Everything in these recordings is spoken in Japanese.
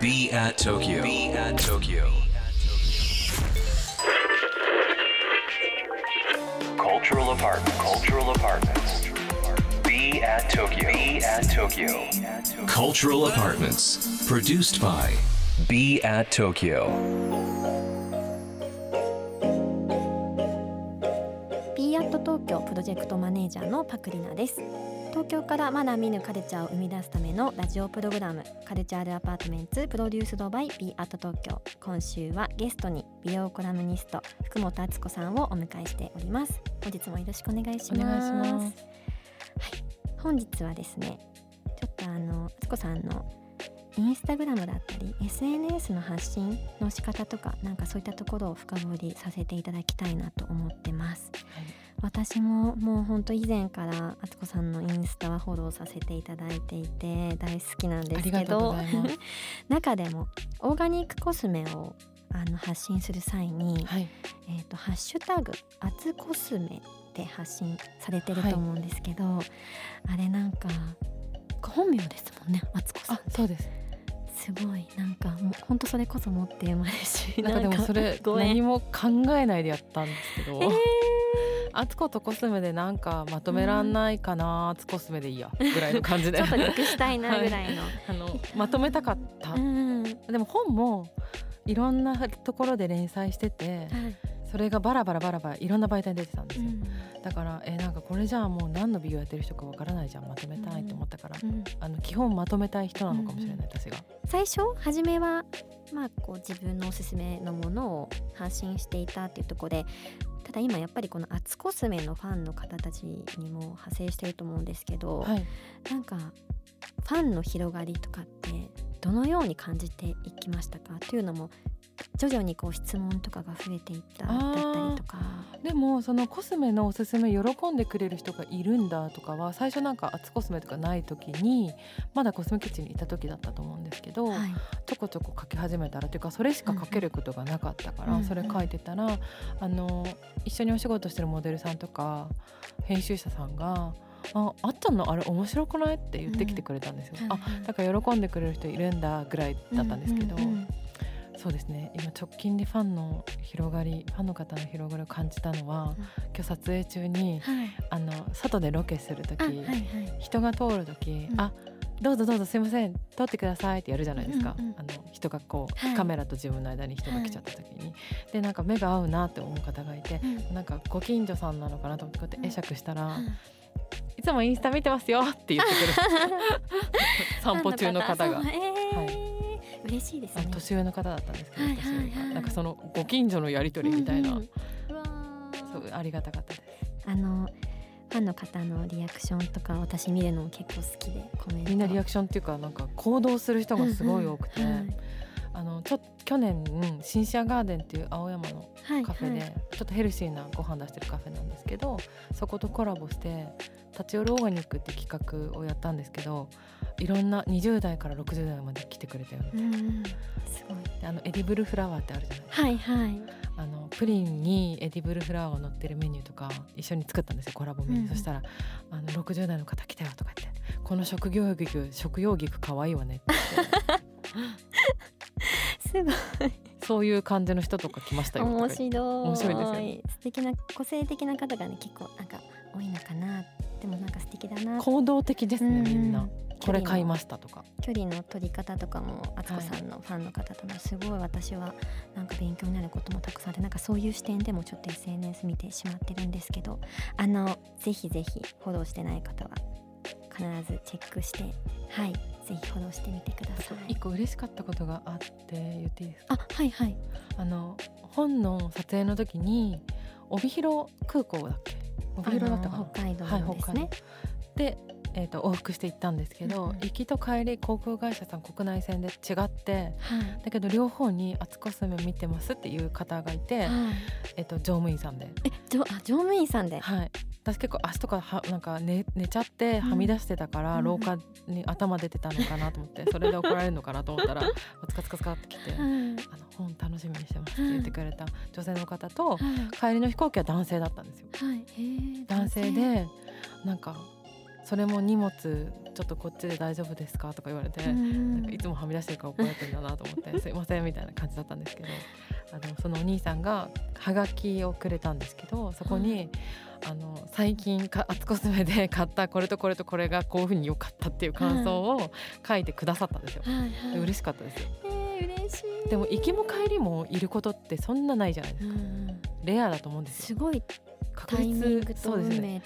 Be at Tokyo. Be at Tokyo. Cultural apartment. Cultural apartments. Be at Tokyo. Be at Tokyo. Cultural apartments. Produced by Be at Tokyo. b アット東京プロジェクトマネージャーのパクリナです東京からまだ見ぬカルチャーを生み出すためのラジオプログラムカルチャールアパートメンツプロデュースドバイ b アット東京今週はゲストに美容コラムニスト福本敦子さんをお迎えしております。本日もよろしくお願いしますお願いしますはい、本日はですねちょっとあの敦子さんのインスタグラムだったり SNS の発信の仕方とかなんかそういったところを深掘りさせていただきたいなと思ってます、はい。私ももうほんと以前からあつこさんのインスタはフォローさせていただいていて大好きなんですけど 中でもオーガニックコスメをあの発信する際に、はい。えー、とハッシュタグ「あつコスメ」で発信されてると思うんですけど、あれなんか本名ですもんねあつこさんあそうです。すごいなんかもうほんとそれこそ持って生まれしなんかでもそれ何も考えないでやったんですけど、えーあつことコスメでなんかまとめらんないかな、あつコスメでいいやぐらいの感じで。ちょっと略したいなぐらいの、あのまとめたかった、うん。でも本もいろんなところで連載しててはい。それがバラバラバラバラいろんな媒体に出てたんですよ、うん。だからえなんかこれじゃあもう何の美容やってる人かわからないじゃんまとめたいと思ったから、うん。あの基本まとめたい人なのかもしれない、私が。最初初めはまあこう自分のおすすめのものを発信していたっていうところでただ今やっぱりこのアツコスメのファンの方たちにも派生してると思うんですけど、はい、なんかファンの広がりとかってどのように感じていきましたか？というのも徐々にこう質問とかが増えていっただったりとか。でもそのコスメのおすすめ喜んでくれる人がいるんだとかは最初なんかアツコスメとかない時にまだコスメキッチンにいた時だったと思うんですけど、はいちょこちょこ書き始めたらというかそれしか書けることがなかったから、うんうんそれ書いてたらあの一緒にお仕事してるモデルさんとか編集者さんが「ああったのあれ面白くない?」って言ってきてくれたんですよ。あだから喜んでくれる人いるんだぐらいだったんですけど、うんうんうんそうですね。今直近でファンの広がりファンの方の広がりを感じたのは、今日撮影中にはい。あの外でロケする時、あはいはい。人が通る時、うん。あどうぞどうぞすいません通ってくださいってやるじゃないですか、うんうんあの人がこう、はい。カメラと自分の間に人が来ちゃった時に、でなんか目が合うなって思う方がいて、うん。なんかご近所さんなのかなと思ってこうやって会釈したら、うんいつもインスタ見てますよって言ってくる 散歩中の方が。えー。はい嬉しいですね。あ年上の方だったんですけど、はいはいはい。なんかそのご近所のやり取りみたいな、うんうん。そうありがたかったです。あのファンの方のリアクションとか私見るのも結構好きでコメント。みんなリアクションっていうかなんか行動する人がすごい多くて、うんうんあのちょ去年うんシンシアガーデンっていう青山のはいカフェで、はい。ちょっとヘルシーなご飯出してるカフェなんですけどそことコラボして立ち寄るオーガニックって企画をやったんですけどいろんな20代から60代まで来てくれたよね、うんうん。すごい。であのエディブルフラワーってあるじゃないですか。はいはい。あのプリンにエディブルフラワーが乗ってるメニューとか一緒に作ったんですよコラボメニュー、うんそしたらあの60代の方来たよとか言って。この食用菊食用菊可愛いわねって言ってすごい。そういう感じの人とか来ましたよ。面白い。面白いですよね。素敵な個性的な方がね結構なんか多いのかな。でもなんか素敵だな。行動的ですねみんうな。これ買いますしたとか。距離の取り方とかも敦子さんのファンの方とのすごい私はなんか勉強になることもたくさんあってなんかそういう視点でもちょっと SNS 見てしまってるんですけどあのぜひぜひフォローしてない方は必ずチェックして。はいぜひフォローしてみてください。一個嬉しかったことがあって言っていいですか？あはいはい。あの本の撮影の時に帯広空港だっけ？帯広だったかな？北海道はいのですね、で、えー、と往復して行ったんですけど、うんうん。行きと帰り航空会社さん国内線で違ってはい。だけど両方に「アツコスメ見てます」っていう方がいて、はい。えっと乗務員さんで、えじょあ乗務員さんで？はい、私結構足とかはなんか寝寝ちゃってはみ出してたから、うん廊下に頭出てたのかなと思って それで怒られるのかなと思ったらツカツカツカってきて「あはい。の本楽しみにしてます」って言ってくれた女性の方とはい。帰りの飛行機は男性だったんですよ。はい。男性でなんかそれも荷物ちょっとこっちで大丈夫ですか？とか言われて、なんかいつもはみ出してるから怒られてるんだなと思ってすいませんみたいな感じだったんですけどあのそのお兄さんがはがきをくれたんですけどそこに、あの最近かアツコスメで買ったこれとこれとこれがこういうふうに良かったっていう感想を書いてくださったんですよ。はいはい、嬉しかったですよ。えー、嬉しいでも行きも帰りもいることってそんなないじゃないですか。うんレアだと思うんですよ。すごい確タイミングとそうですね。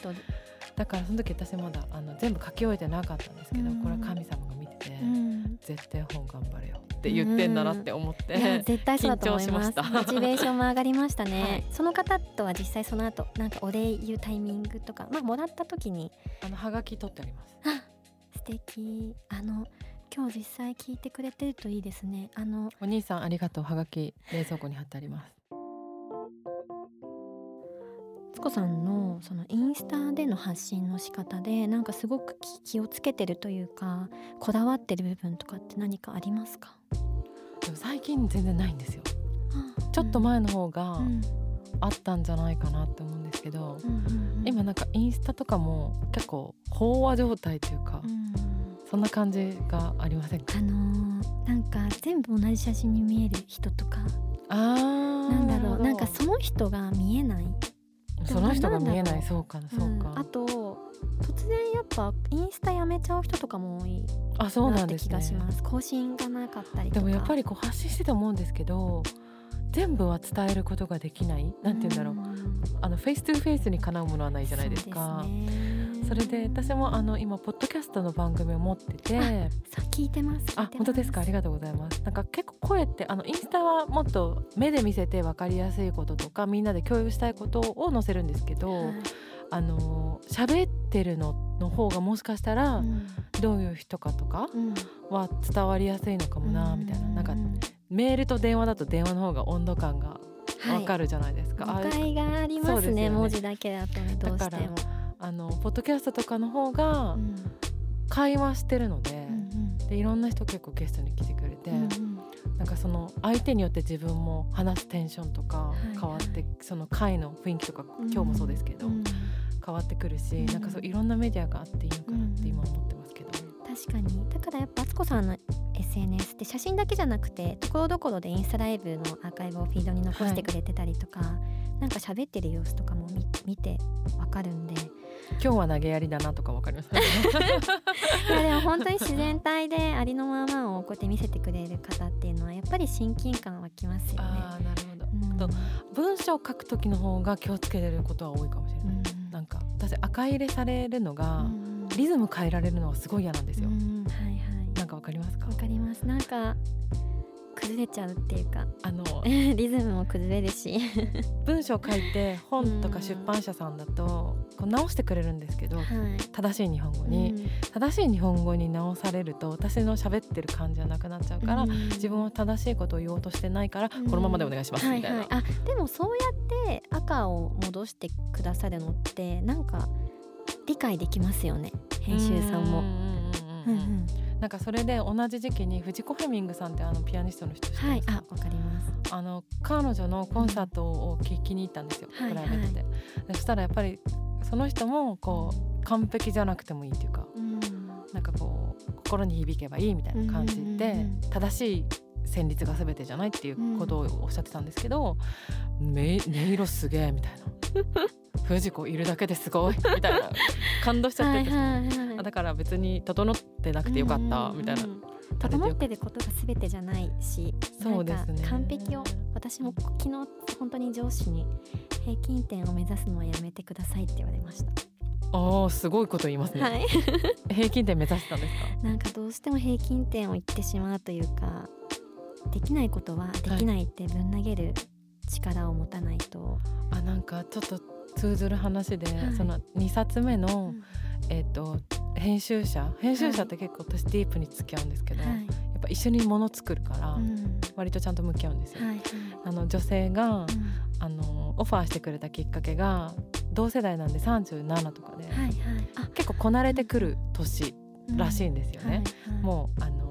だからその時私まだあの全部書き終えてなかったんですけど、うん。これは神様が見てて、うん。絶対本頑張れよって言ってんだなって思って、いや絶対そうだと思います。モチベーションも上がりましたね、はい。その方とは実際その後なんかお礼言うタイミングとかまあもらった時にあのハガキ取ってあります。あ素敵。あの今日実際聞いてくれてるといいですね。あのお兄さんありがとう。ハガキ冷蔵庫に貼ってあります。つこさんのそのインスタでの発信の仕方でなんかすごく気気をつけてるというかこだわってる部分とかって何かありますか？でも最近全然ないんですよ。ちょっと前の方がうん。あったんじゃないかなって思うんですけど、うんうんうん。今なんかインスタとかも結構飽和状態というか、うん。そんな感じがありませんか？あのーなんか全部同じ写真に見える人とか。あーなんだろうなんかその人が見えないその人が見えないそうかそうか、んあと突然やっぱインスタやめちゃう人とかも多いあそうなんですね。がします。更新がなかったりとか。でもやっぱりこう発信してて思うんですけど全部は伝えることができない。なんて言うんだろう、あの face to face にかなうものはないじゃないですか。すねそれで私もあの今ポッドキャストの番組を持ってて。さ聞いてますあ本当ですか？ありががとうございます。なんか結構声ってあのインスタはもっと目で見せて分かりやすいこととかみんなで共有したいことを載せるんですけど、あの喋ってるのの方がもしかしたらどういう人かとかは伝わりやすいのかもなみたいな。なんかメールと電話だと電話の方が温度感が分かるるじゃないですか、ああいう誤解がありますねね。文字だけだとねどうしても。だあのポッドキャストとかの方がうん。会話してるので,、うんでいろんな人結構ゲストに来てくれて、うんうん。なんかその相手によって自分も話すテンションとかい変わって、はいその会の雰囲気とか、うん今日もそうですけど、うん変わってくるし、うんなんかそういろんなメディアがあっていいのかなって今思ってますけど、確かに。だからやっぱ敦子さんの SNS って写真だけじゃなくてところどころでインスタライブのアーカイブをフィードに残してくれてたりとか、なんか喋ってる様子とかも見見てわかるんで今日は投げやりだなとかわかります？ね。いやでも本当に自然体でありのままをこうやって見せてくれる方っていうのはやっぱり親近感湧きますよね。あーなるほど、うん。と文章を書く時の方が気をつけてることは多いかもしれない、うん。なんか私赤入れされるのが、うん。リズム変えられるのはすごい嫌なんですよ、うん。はいはい。なんかわかりますか？わかります。なんか崩れちゃうっていうか。あの。リズムも崩れるし。文章書いて本とか出版社さんだとこう直してくれるんですけどはい。正しい日本語に、うん。正しい日本語に直されると私の喋ってる感じじゃなくなっちゃうから、うん。自分は正しいことを言おうとしてないから、うん。このままでお願いしますみたいな、はい。はい、あでもそうやって赤を戻してくださるのってなんか理解できますよね。編集さんも。うんうんなんかそれで同じ時期に藤子フェミングさんってあのピアニストの人知ってます？かはいあわかります。あの彼女のコンサートを聞きに行ったんですよ、はいプライベートで,、でそしたらやっぱりその人もこう完璧じゃなくてもいいっていうかうん。なんかこう心に響けばいいみたいな感じで、うんうんうん正しい旋律が全てじゃないっていうことをおっしゃってたんですけど、め音色すげえみたいな 藤子いるだけですごい。みたいな。感動しちゃってて、はいはいはい。あだから別に整ってなくてよかった。みたいな、うんうん。うん整ってることが全てじゃないしそうですね。完璧を私も昨日本当に上司に平均点を目指すのはやめてくださいって言われました。ああすごいこと言いますね、はい。平均点目指してたんですか？なんかどうしても平均点を言ってしまうというかできないことはできないってぶん投げる力を持たないと、あなんかちょっと通ずる話で、はい。その2冊目の、うん。えっ、と編集者。編集者って結構私ディープに付き合うんですけど、はい。やっぱ一緒に物作るから、うん。割とちゃんと向き合うんですよ。はいはい。あの女性が、うん。あのオファーしてくれたきっかけが同世代なんで37とかで、はいはい。あ。結構こなれてくる年らしいんですよね。もうあの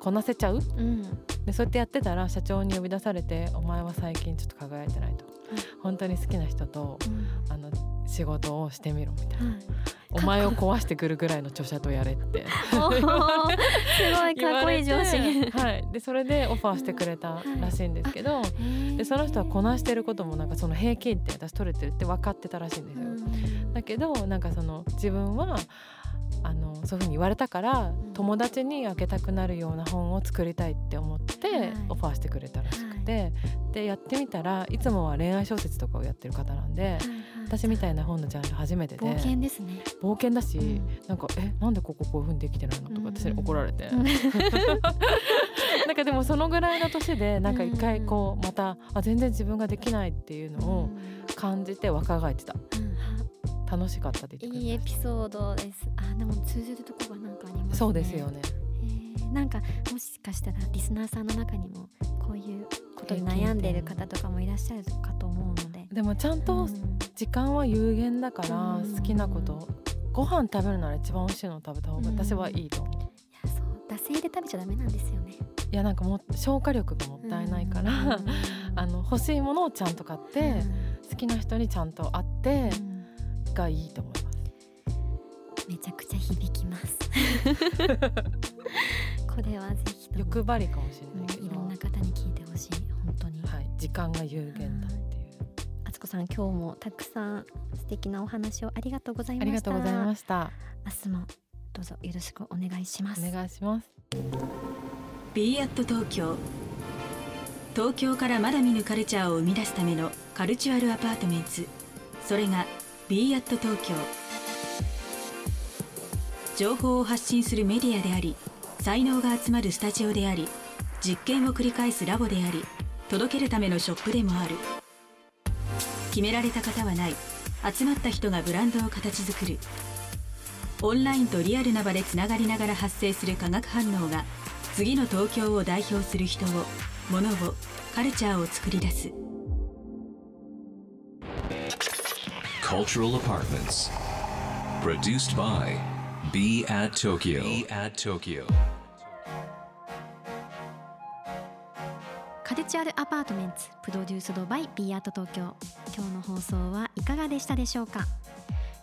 こなせちゃう？うん。でそうやってやってたら社長に呼び出されて「お前は最近ちょっと輝いてない」と。本当に好きな人とうん。あの仕事をしてみろみたいな、はい。お前を壊してくるぐらいの著者とやれって。すごいかっこいい上司。はい、でそれでオファーしてくれたらしいんですけど、でその人はこなしてることもなんかその平均点私取れてるって分かってたらしいんですよ。だけどなんかその自分はあのそういうふうに言われたから友達にあげたくなるような本を作りたいって思ってはい。オファーしてくれたらしくて、でやってみたらいつもは恋愛小説とかをやってる方なんで私みたいな本のジャンル初めてで冒険ですね。冒険だし、うん。なんか「えなんでこここういうふうにできてないの?」とか私に怒られて、うん。なんかでもそのぐらいの年でなん。か一回こうまたあ全然自分ができないっていうのを感じて若返ってた楽しかったって言ってくれました。いいエピソードです。あでも通じるところがなんかありますね。そうですよね。えーなんかもしかしたらリスナーさんの中にもこういうことに悩んでいる方とかもいらっしゃるかと思うので。でもちゃんとうん。時間は有限だからうん。好きなことご飯食べるなら一番美味しいのを食べた方が私はいいと思う、いやそう。惰性で食べちゃダメなんですよね。いやなんかもう消化力がもったいないから、うん。あの欲しいものをちゃんと買って、好きな人にちゃんと会ってうんがいいと思います。めちゃくちゃ響きます。これはぜひ欲張りかもしれうんないけど、いろんな方に聞いてほしい本当に。はい、時間が有限だっていう、あつこさん今日もたくさん素敵なお話をありがとうございました。ありがとうございました。明日もどうぞよろしくお願いします。お願いします。b アット東京。東京からまだ見ぬカルチャーを生み出すための Cultural Apartments。それが b アット東京。情報を発信するメディアであり才能が集まるスタジオであり実験を繰り返すラボであり届けるためのショップでもある。決められた型はない。集まった人がブランドを形作る。オンラインとリアルな場でつながりながら発生する化学反応が次の東京を代表する人を物をカルチャーを作り出す。Cultural Apartments. Produced by Be at Tokyo. Be at Tokyo. Cultural Apartments Produced by Be at Tokyo 今日の放送はいかがでしたでしょうか？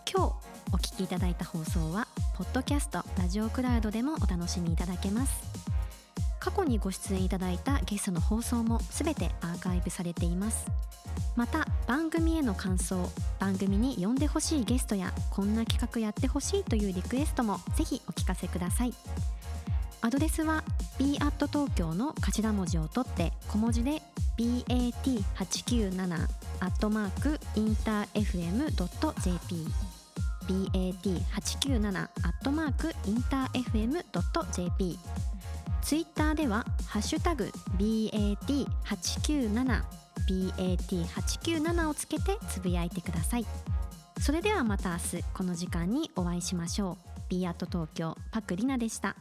今日お聞きいただいた放送はポッドキャストラジオクラウドでもお楽しみいただけます過去にご出演いただいたゲストの放送もすべてアーカイブされています。また番組への感想番組に呼んでほしいゲストやこんな企画やってほしいというリクエストもぜひお聞かせください。アドレスは b at 東京の頭文字を取って小文字で bat897 アットマークインター FM.jp bat897 アットマークインター FM.jp ツイッターではハッシュタグ bat897 bat897 をつけてつぶやいてください。それではまた明日この時間にお会いしましょう。B at 東京パクリナでした。